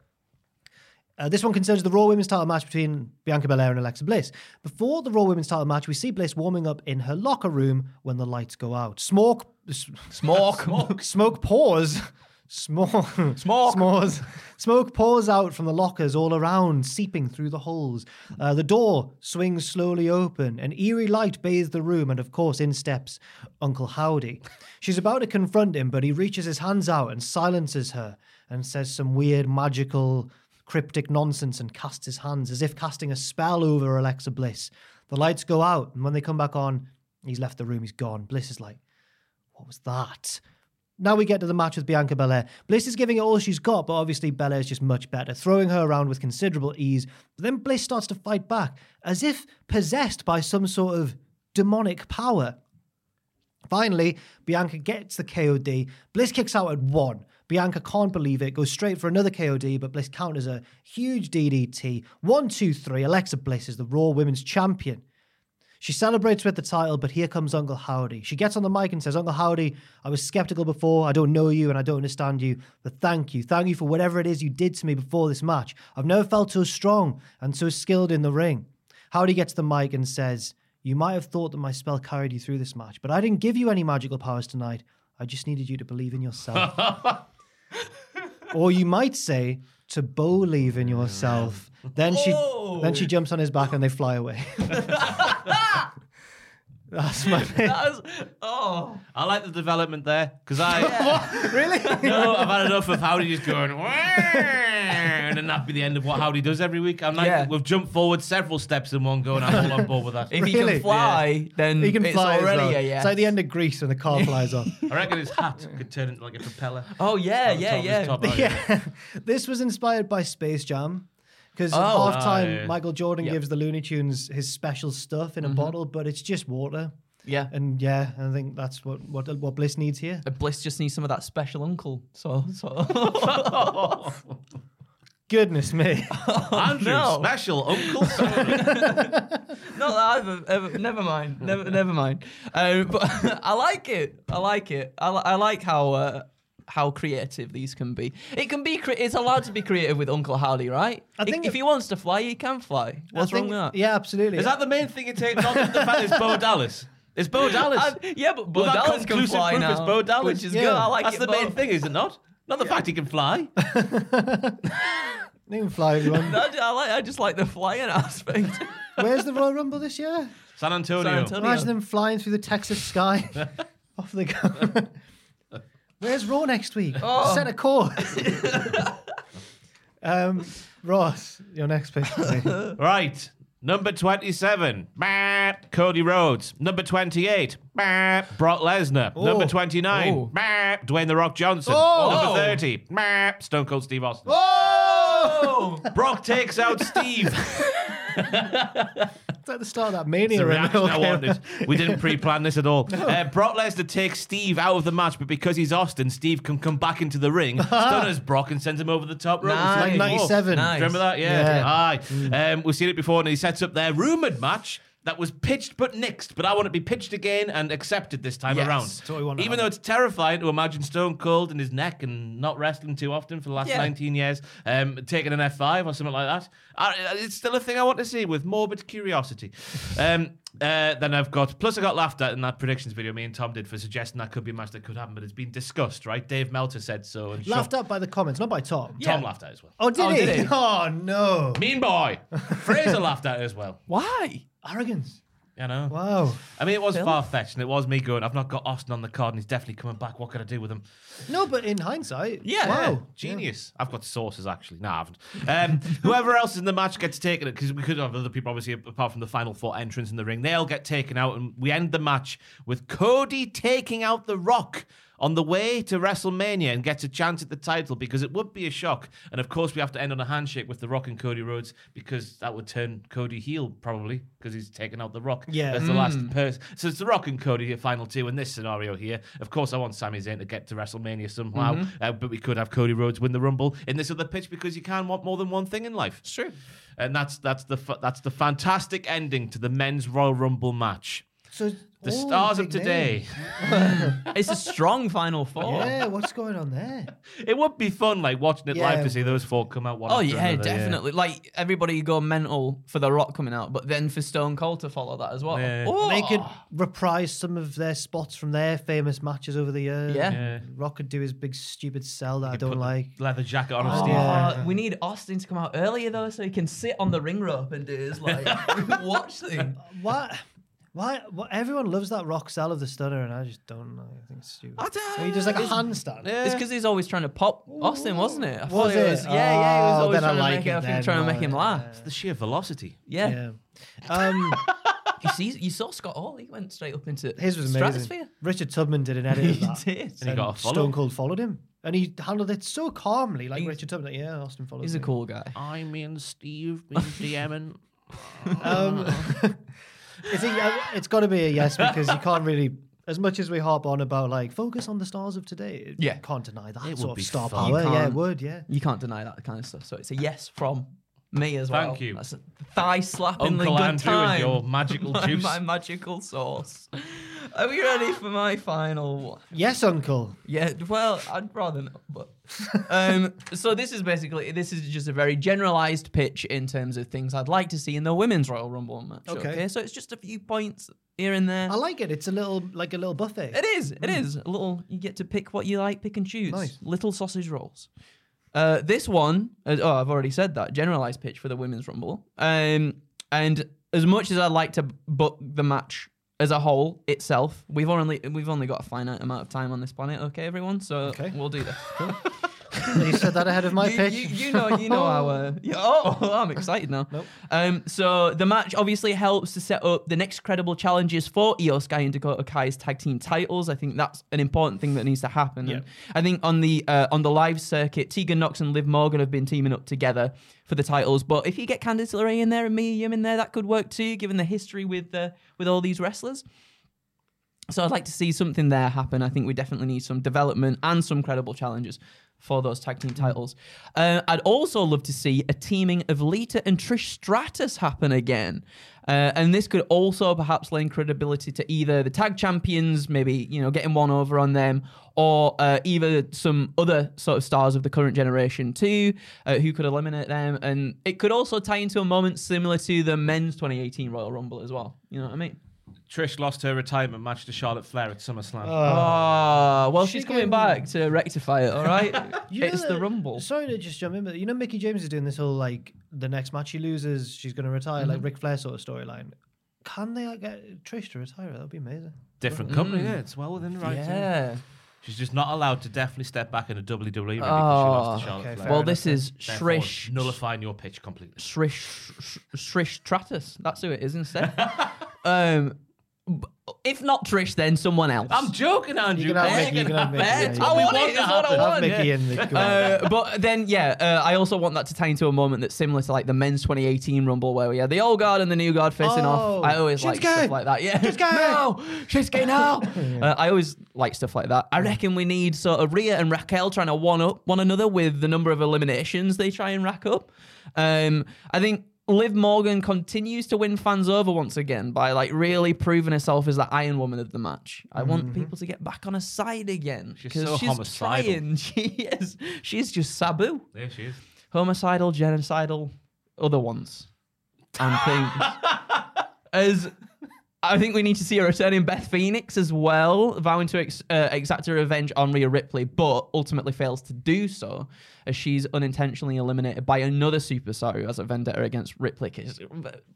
Uh, this one concerns the Raw Women's title match between Bianca Belair and Alexa Bliss. Before the Raw Women's title match, we see Bliss warming up in her locker room when the lights go out. Smoke, s- Smoke. smoke pours Smoke, Smoke. S'mores. Smoke pours out from the lockers all around, seeping through the holes. Uh, the door swings slowly open. An eerie light bathes the room, and of course, in steps Uncle Howdy. She's about to confront him, but he reaches his hands out and silences her and says some weird, magical, cryptic nonsense and casts his hands as if casting a spell over Alexa Bliss. The lights go out, and when they come back on, he's left the room, he's gone. Bliss is like, What was that? Now we get to the match with Bianca Belair. Bliss is giving it all she's got, but obviously Belair is just much better, throwing her around with considerable ease. But then Bliss starts to fight back, as if possessed by some sort of demonic power. Finally, Bianca gets the KOD. Bliss kicks out at one. Bianca can't believe it, goes straight for another KOD, but Bliss counters a huge DDT. One, two, three. Alexa Bliss is the Raw Women's Champion. She celebrates with the title, but here comes Uncle Howdy. She gets on the mic and says, Uncle Howdy, I was skeptical before. I don't know you and I don't understand you, but thank you. Thank you for whatever it is you did to me before this match. I've never felt so strong and so skilled in the ring. Howdy gets the mic and says, You might have thought that my spell carried you through this match, but I didn't give you any magical powers tonight. I just needed you to believe in yourself. or you might say, to believe in yourself. Then she then she oh. jumps on his back and they fly away. That's my That was, oh, I like the development there because I really. no, I've had enough of Howdy just going "Wah," and then that be the end of what Howdy does every week. I'm like, Yeah. we've jumped forward several steps in one go, and I'm all on board with that. if he Really? can fly, then He can it's fly as already well. a yes. It's like the end of Grease when the car flies off. I reckon his hat could turn into like a propeller. Oh yeah, yeah, top yeah. top. Yeah, this was inspired by Space Jam. Because at Oh. half time, Ah. Michael Jordan Yep. gives the Looney Tunes his special stuff in a bottle, but it's just water. Yeah. And yeah, I think that's what what, what Bliss needs here. Uh, Bliss just needs some of that special uncle. So, so. Goodness me. Andrew, no. special Uncle Soda. Not that I've ever. Never mind. Never. Never mind. Um, but I like it. I like it. I, li- I like how uh, how creative these can be. It can be. Cre- it's allowed to be creative with Uncle Howdy, right? I think if it- he wants to fly, he can fly. What's I wrong with that? Yeah, absolutely. Is that the main thing you take? Not the fact it's Bo Dallas. It's Bo Dallas. I- yeah, but Bo Well, Dallas can fly proof now, is Bo Dallas. which is Yeah. good. I like That's it. the main thing, is it not? Not the fact he can fly. You can fly if you. I, I like. I just like the flying aspect. Where's the Royal Rumble this year? San Antonio. San Antonio. Imagine them flying through the Texas sky. Off they go. Where's Raw next week? Oh. Set a course. um, Ross, your next pick. please. Right. Number 27, bah, Cody Rhodes. Number 28, bah, Brock Lesnar. Number 29, Oh. bah, Dwayne The Rock Johnson. Oh. Number 30, bah, Stone Cold Steve Austin. oh! Brock takes out Steve. It's at the start of that Mania the run. reaction I wanted. We didn't pre-plan this at all. Uh, Brock Lesnar takes Steve out of the match, but because he's Austin, Steve can come back into the ring, stunners Brock, and sends him over the top rope. Nice. Like 97. Nice. Remember that? Yeah. Yeah. Aye. Um, we've seen it before, and he sets up their rumored match that was pitched but nixed. But I want to be pitched again and accepted this time Yes. around. That's what we want to Even have. though it's terrifying to imagine Stone Cold in his neck and not wrestling too often for the last Yeah. 19 years, um, taking an F5 or something like that. I, it's still a thing I want to see with morbid curiosity. Um, uh, then I've got, plus I got laughed at in that predictions video me and Tom did for suggesting that could be a match that could happen, but it's been discussed, right? Dave Meltzer said so. And Laughed Sean- at by the comments, not by Tom. Tom laughed at it as well. Oh, did, Oh, he? did he? Oh, no. Mean boy. Fraser laughed at it as well. Why? Arrogance. You know. Wow. I mean, it was Phil? far fetched, and it was me going, I've not got Austin on the card, and he's definitely coming back. What can I do with him? No, but in hindsight, Yeah. wow. Genius. I've got sources, actually. No, I haven't. Um, whoever else in the match gets taken, out because we could have other people, obviously, apart from the final four entrants in the ring, they all get taken out, and we end the match with Cody taking out The Rock. On the way to WrestleMania and gets a chance at the title because it would be a shock. And of course, we have to end on a handshake with The Rock and Cody Rhodes because that would turn Cody heel, probably, because he's taken out The Rock. Yeah. As the last person. So it's The Rock and Cody, your final two in this scenario here. Of course, I want Sami Zayn to get to WrestleMania somehow, uh, but we could have Cody Rhodes win the Rumble in this other pitch because you can't want more than one thing in life. It's true. And that's that's the fa- that's the fantastic ending to the men's Royal Rumble match. So The oh, stars of today. it's a strong final four. Yeah, what's going on there? It would be fun, like watching it Yeah, live to see those four come out. One Oh after yeah, another, definitely. Like everybody go mental for The Rock coming out, but then for Stone Cold to follow that as well. Yeah. Oh! They could reprise some of their spots from their famous matches over the years. Yeah. Yeah. Rock could do his big stupid sell that I don't the like. leather jacket on. Oh, and Yeah. Oh, we need Austin to come out earlier though, so he can sit on the ring rope and do his like watch thing. What? Why? What? Everyone loves that rock sell of the stunner, and I just don't know. I think it's stupid. I don't- he does like a handstand. It's because he's always trying to pop Austin, wasn't it? I Was it it? was, yeah, yeah. He was Oh, always then I trying to like make it it, I think then, trying to make him right, laugh. the sheer velocity. Yeah. Yeah. Um, You see, you saw Scott Hall. He went straight up into his was amazing. stratosphere. Richard Tubman did an edit He of that. did. And he got a follow. Stone Cold followed him, and he handled it so calmly, like He's- Richard Tubman. Like, yeah, Austin followed. He's a cool guy. I mean, Steve been DMing. Um, is he, uh, it's got to be a yes because you can't really. As much as we harp on about like focus on the stars of today, Yeah. you can't deny that It would sort be of star fun. power. Yeah, it can't. would. Yeah. You can't deny that kind of stuff. So it's a yes from me as well. Thank you. That's a thigh slapping Uncle good Andrew and time. your magical my, juice. My magical sauce. Are we ready for my final one? Yes, Uncle. Yeah, well, I'd rather not, but um, so this is basically this is just a very generalized pitch in terms of things I'd like to see in the women's Royal Rumble match. Okay, Okay. so it's just a few points here and there. I like it. It's a little like a little buffet. It is. It is a little. You get to pick what you like, pick and choose. Nice. Little sausage rolls. Uh, this one, uh, oh, I've already said that generalized pitch for the women's rumble. Um, and as much as I'd like to book the match as a whole itself, we've only we've only got a finite amount of time on this planet. Okay, everyone. So Okay. we'll do this. You said that ahead of my you, pitch. You, you know, you know how. Uh, yeah, oh, I'm excited now. Um, so the match obviously helps to set up the next credible challenges for Iyo Sky and Dakota Kai's tag team titles. I think that's an important thing that needs to happen. And I think on the uh, on the live circuit, Tegan Nox and Liv Morgan have been teaming up together for the titles. But if you get Candice LeRae in there and Mia Yim in there, that could work too, given the history with uh, with all these wrestlers. So I'd like to see something there happen. I think we definitely need some development and some credible challenges for those tag team titles. Uh, I'd also love to see a teaming of Lita and Trish Stratus happen again. Uh, and this could also perhaps lend credibility to either the tag champions, maybe, you know, getting one over on them, or uh, either some other sort of stars of the current generation too, uh, who could eliminate them. And it could also tie into a moment similar to the men's 2018 Royal Rumble as well. You know what I mean? Trish lost her retirement match to Charlotte Flair at SummerSlam. Oh, well, she's She coming back to rectify it, all right? You know it's the that- Rumble. Sorry to just jump in, but you know Mickie James is doing this whole like the next match she loses, she's going to retire, Mm-hmm. like Ric Flair sort of storyline. Can they like, get Trish to retire? That would be amazing. Different company, yeah. It's well within the right. to. Yeah. She's just not allowed to definitely step back in a WWE ring because she lost to Charlotte okay, Flair. fair Well, enough this is Therefore, Shrish. nullifying your pitch completely. Shrish, Sh- Shrish Stratus. That's who it is instead. um, b- if not Trish, then someone else. I'm joking, Andrew. You can have Mickie, you can have. Mickie, It's yeah, I we want want it, to what I happen. want. Have Mickie Yeah. in the on. Uh, but then, yeah, uh, I also want that to tie into a moment that's similar to like the men's 2018 Rumble where we had the old guard and the new guard facing Oh, off. I always like Shinsuke! stuff like that. Yeah, Shinsuke! no, Shinsuke now. uh, I always like stuff like that. I reckon we need sort of Rhea and Raquel trying to one up one another with the number of eliminations they try and rack up. Um, I think. Liv Morgan continues to win fans over once again by like really proving herself as the Iron Woman of the match. I want mm-hmm. people to get back on her side again She's so she's homicidal. trying. She is. She's just Sabu. There she is. Homicidal, genocidal, other ones, and things. as I think we need to see her returning Beth Phoenix as well, vowing to ex- uh, exact her revenge on Rhea Ripley, but ultimately fails to do so as she's unintentionally eliminated by another superstar who has a vendetta against Ripley. 'cause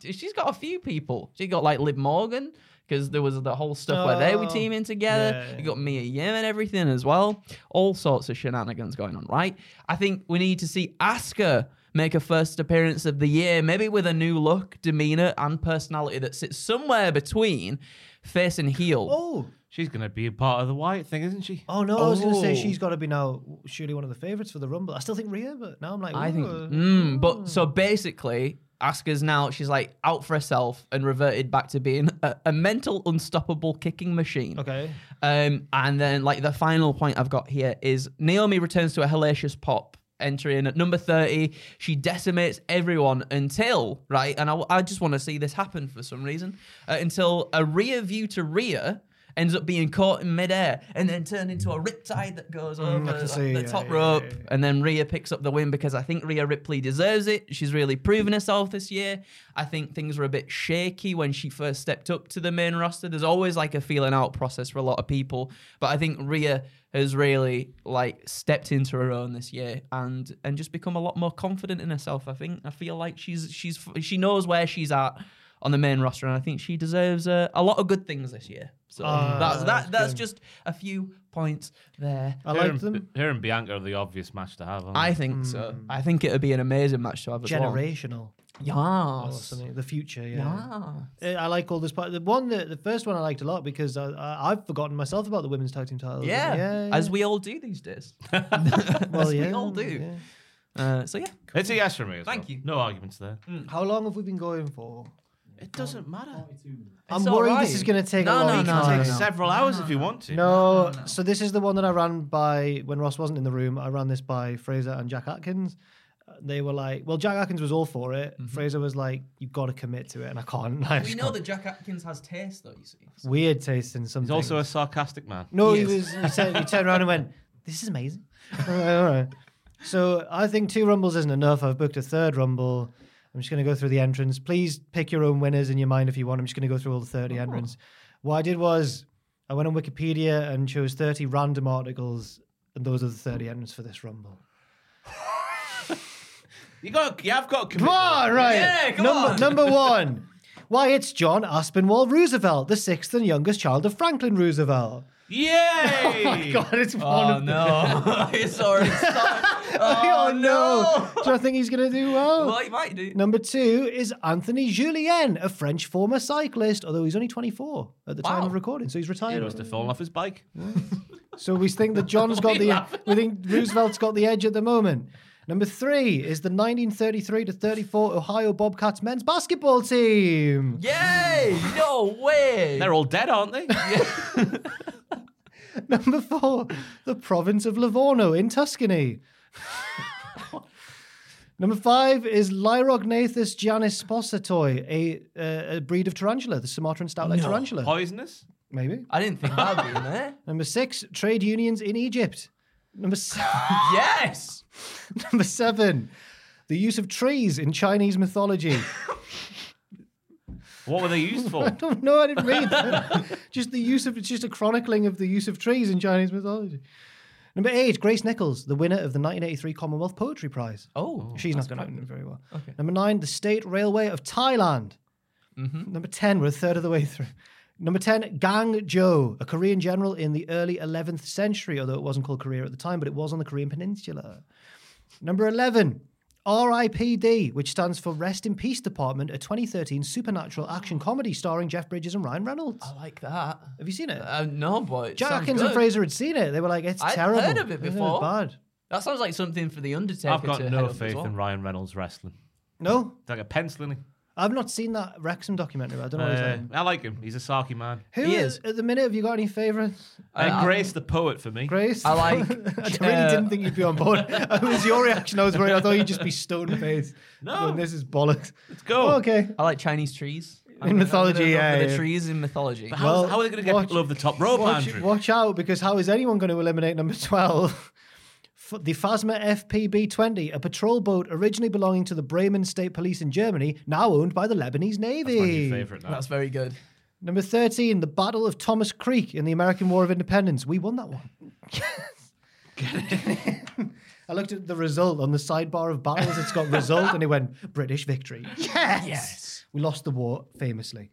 she's got a few people. She got like Liv Morgan. Because there was the whole stuff where they were Oh, teaming together. yeah. You got Mia Yim and everything as well. All sorts of shenanigans going on, right? I think we need to see Asuka make a first appearance of the year, maybe with a new look, demeanor, and personality that sits somewhere between face and heel. Oh, She's going to be a part of the Wyatt thing, isn't she? oh no! I was going to say Oh. she's got to be now surely one of the favorites for the Rumble. I still think Rhea, but now I'm like, I think. ooh, Mm, but so basically, Asuka's now she's like out for herself and reverted back to being a, a mental unstoppable kicking machine. okay. Um, and then like the final point I've got here is Naomi returns to a hellacious pop entering. At number 30, she decimates everyone until, right? And I, I just want to see this happen for some reason. Uh, until a rear view to rear ends up being caught in midair and then turned into a riptide that goes over Mm, like, see, the yeah, top yeah, rope. yeah. And then Rhea picks up the win because I think Rhea Ripley deserves it. She's really proven herself this year. I think things were a bit shaky when she first stepped up to the main roster. There's always like a feeling out process for a lot of people, but I think Rhea has really like stepped into her own this year and and just become a lot more confident in herself. I think I feel like she's she's she knows where she's at on the main roster, and I think she deserves a, a lot of good things this year. So Ah, that's that that's that's good. just a few points there. I her, like and, them. her and Bianca are the obvious match to have. aren't I they? think so. I think it'd be an amazing match to have as well. Generational. Yes. Or something. The future, yeah. Yes. Uh, I like all this part. The one, that, the first one, I liked a lot because I, I, I've forgotten myself about the women's tag team titles. Yeah. yeah, As we all do these days. well, as yeah, we all do. yeah. Uh, so yeah. It's a yes for me. As Thank well. you. No arguments there. How long have we been going for? It doesn't matter. I'm It's worried alright. this is going to take No, a no, long no, time. no, Take no. several hours if you want to. No, so this is the one that I ran by when Ross wasn't in the room. I ran this by Fraser and Jack Atkins. Uh, They were like, well, Jack Atkins was all for it. Fraser was like, you've got to commit to it, and I can't. I We just know can't. that Jack Atkins has taste, though. You see. weird taste in some. He's also a things. sarcastic man. no. He He, is. was. He, said, he turned around and went, "This is amazing." all right, all right. So I think two rumbles isn't enough. I've booked a third rumble. I'm just going to go through the entrance. Please pick your own winners in your mind if you want. I'm just going to go through all the 30 entrants. What I did was I went on Wikipedia and chose 30 random articles, and those are the 30 entrants for this rumble. You got. You have got. Come on, right? Yeah, come number, on. Number one. Why, it's John Aspinwall Roosevelt, the sixth and youngest child of Franklin Roosevelt. Yay! Oh my God, it's one Oh of no! it's already started. The. Oh, oh, no. no. Do I think he's going to do well? Well, he might do. Number two is Anthony Julien, a French former cyclist, although he's only 24 at the time of recording, so he's retired. He retired. must have fallen off his bike. So we think that John's got the we think Roosevelt's got the edge at the moment. Number three is the 1933 to 34 Ohio Bobcats men's basketball team. Yay! No way! They're all dead, aren't they? Number four, the province of Livorno in Tuscany. Number five is Lyrognathus giannisposatoi, a, uh, a breed of tarantula, the Sumatran stout-like tarantula. Poisonous. Maybe. I didn't think that'd be in there. Number six, trade unions in Egypt. Number seven, Yes. number seven the use of trees in Chinese mythology. What were they used I for? don't know, I didn't read that. just the use of, it's just a chronicling of the use of trees in Chinese mythology. Number eight, Grace Nichols, the winner of the 1983 Commonwealth Poetry Prize. Oh, oh She's not going to do very well. Okay. Number nine, the State Railway of Thailand. Mm-hmm. Number 10, we're a third of the way through. Number 10, Gang Jo, a Korean general in the early 11th century, although it wasn't called Korea at the time, but it was on the Korean Peninsula. Number 11, RIPD, which stands for Rest in Peace Department, a 2013 supernatural action comedy starring Jeff Bridges and Ryan Reynolds. I like that. Have you seen it? Uh, no, but it Jack sounds Atkins and. Fraser had seen it. They were like, it's I'd terrible. heard of it They said before. was bad. That sounds like something for the Undertaker. I've got to head no up as faith well. in Ryan Reynolds wrestling. No, It's like a pencil penciling. I've not seen that Wrexham documentary. I don't know what Uh, it's like. I like him. He's a sarky man. Who He is is. at the minute? Have you got any favourites? And I- Grace the poet for me. Grace? I like, I really uh, didn't think you'd be on board. it was your reaction. I was worried. I thought you'd just be stone faced. No. this is bollocks. Let's go. Oh, okay. I like Chinese trees. In mythology, I'm gonna go yeah, for yeah. The trees in mythology. But how, Well, how are they going to get watch- people over the top rope, Watch, Andrew? watch out, because how is anyone going to eliminate number 12? F- The Phasma FPB 20, a patrol boat originally belonging to the Bremen State Police in Germany, now owned by the Lebanese Navy. That's my new favourite now. That's very good. Number 13, the Battle of Thomas Creek in the American War of Independence. We won that one. I looked at the result on the sidebar of battles. It's got result, and it went British victory. Yes! Yes! We lost the war famously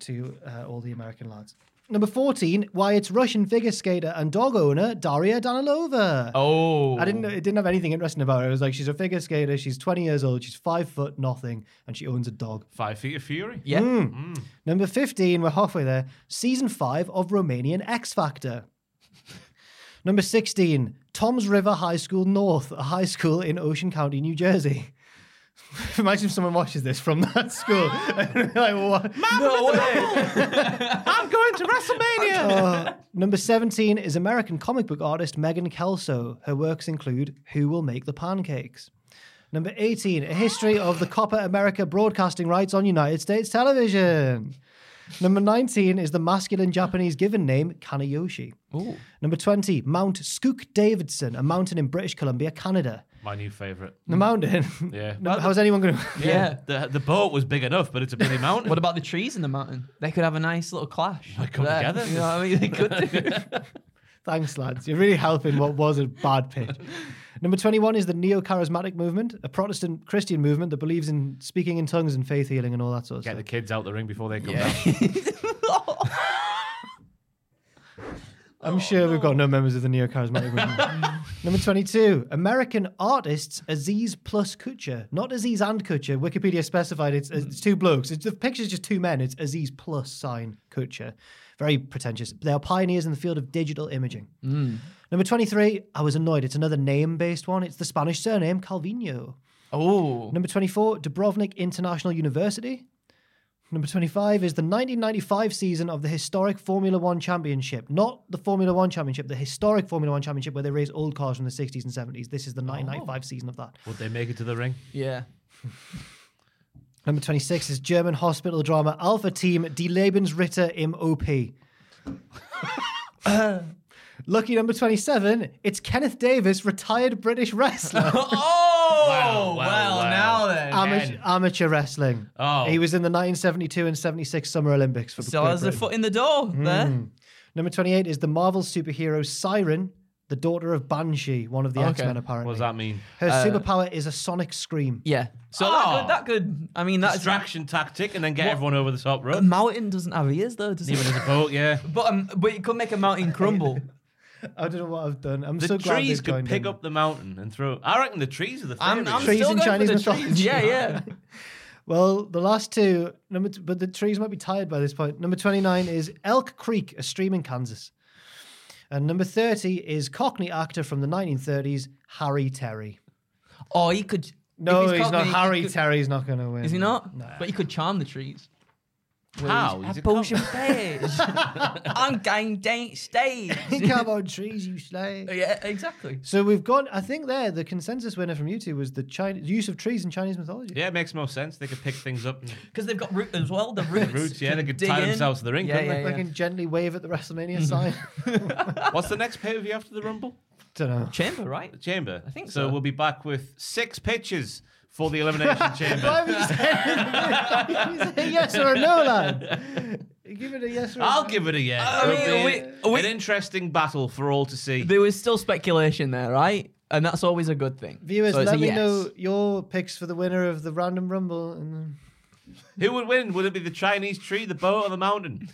to uh, all the American lads. Number 14, why it's Russian figure skater and dog owner Daria Danilova. Oh. I didn't. It didn't have anything interesting about her. It was like she's a figure skater. She's 20 years old. She's five foot nothing, and she owns a dog. Five Feet of Fury. Yeah. Mm. Number 15, we're halfway there. Season 5 of Romanian X Factor. Number 16, Toms River High School North, a high school in Ocean County, New Jersey. Imagine if someone watches this from that school. like, what? No way. I'm going to WrestleMania. Uh, number 17 is American comic book artist Megan Kelso. Her works include Who Will Make the Pancakes? Number 18, A History of the Copa América Broadcasting Rights on United States Television. Number 19 is the masculine Japanese given name Kanayoshi. Ooh. Number 20, Mount Skook Davidson, a mountain in British Columbia, Canada. My new favorite. The mountain. Yeah. No, how's anyone going to? Yeah. The the boat was big enough, but it's a bloody mountain. What about the trees in the mountain? They could have a nice little clash. They come there. together. You know what I mean? They could do. Thanks, lads. You're really helping what was a bad pitch. Number 21 is the Neo Charismatic Movement, a Protestant Christian movement that believes in speaking in tongues and faith healing and all that sort of stuff. Get the stuff. kids out the ring before they come down. I'm sure we've got no members of the Neo Charismatic movement. Number 22, American artists Aziz plus Cucher. Not Aziz and Cucher. Wikipedia specified it's, it's two blokes. It's, the picture's just two men. It's Aziz plus sign Cucher. Very pretentious. They are pioneers in the field of digital imaging. Hmm. Number 23, I was annoyed. It's another name based one. It's the Spanish surname Calvino. Oh. Number 24, Dubrovnik International University. Number 25 is the 1995 season of the historic Formula One Championship. Not the Formula One Championship, the historic Formula One Championship where they race old cars from the 60s and 70s. This is the 1995 season of that. Would they make it to the ring? Yeah. Number 26 is German hospital drama Alpha Team Die Lebensretter im OP. Lucky number 27, it's Kenneth Davis, retired British wrestler. Oh, Wow, wow, wow. Now then. Amateur, amateur wrestling. Oh. He was in the 1972 and 76 Summer Olympics for Still Great has a Britain. foot in the door there. Number 28 is the Marvel superhero Siren, the daughter of Banshee, one of the Okay. X-Men apparently. What does that mean? Her superpower is a sonic scream. Yeah. So Oh. that could, that could, I mean, that's. Distraction tactic and then get What? everyone over the top rope. A mountain doesn't have ears though, does it? Even it? as a boat, yeah. But, um, but it could make a mountain crumble. I don't know what I've done. I'm The so glad trees could pick in. up the mountain and throw. I reckon the trees are the I'm. I'm Trees still in going Chinese for the trees. mythology. Yeah, yeah. Well, the last two, number t- but the trees might be tired by this point. Number 29 is Elk Creek, a stream in Kansas. And number 30 is Cockney actor from the 1930s, Harry Terry. Oh, he could. No, if he's, not. Cockney, he Harry could- Terry's not going to win. Is he not? Nah. But he could charm the trees. How? A He's a potion cock- I'm going down stage. Come on, trees, you slay. yeah, exactly. So we've got, I think there, the consensus winner from YouTube was the China, use of trees in Chinese mythology. Yeah, it makes more sense. They could pick things up. Because they've got root as well. The roots. roots, yeah, they could tie in. themselves to the ring, Yeah, couldn't yeah, they? They can gently wave at the WrestleMania mm. sign. What's the next pay per view after the Rumble? Don't know. Chamber, right? The Chamber. I think so. so. we'll be back with six pitches for the Elimination Why Chamber. have you said you say yes or a no, lad? Give it a yes or a I'll no. give it a yes. I It'll be we- we- an interesting battle for all to see. There was still speculation there, right? And that's always a good thing. Viewers, So it's let a me yes. know your picks for the winner of the random rumble, and Who would win? Would it be the Chinese tree, the boat, or the mountain?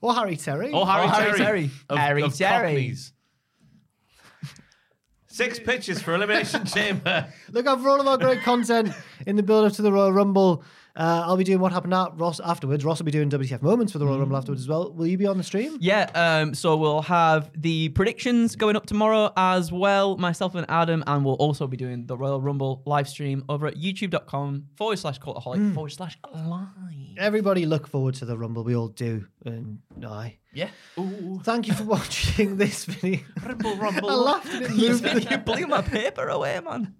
or Harry Terry. Or Harry, Or Harry Terry? Terry. Of, Harry of Terry. Cockneys. Six pitches for Elimination Chamber. Look out for all of our great content in the build up to the Royal Rumble. Uh, I'll be doing what happened at Ross afterwards. Ross will be doing WTF moments for the Royal Rumble afterwards as well. Will you be on the stream? Yeah, um, so we'll have the predictions going up tomorrow as well, myself and Adam, and we'll also be doing the Royal Rumble live stream over at youtube.com forward slash cultaholic forward slash live. Everybody look forward to the Rumble. We all do. And I. Yeah. Thank you for watching this video. Rumble, rumble. I laughed and it moved. you blew my paper away, man.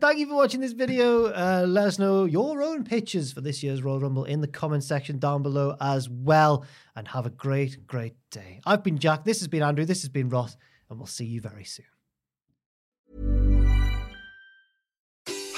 Thank you for watching this video. Uh, let us know your own pitches for this year's Royal Rumble in the comment section down below as well. And have a great, great day. I've been Jack. This has been Andrew. This has been Ross. And we'll see you very soon.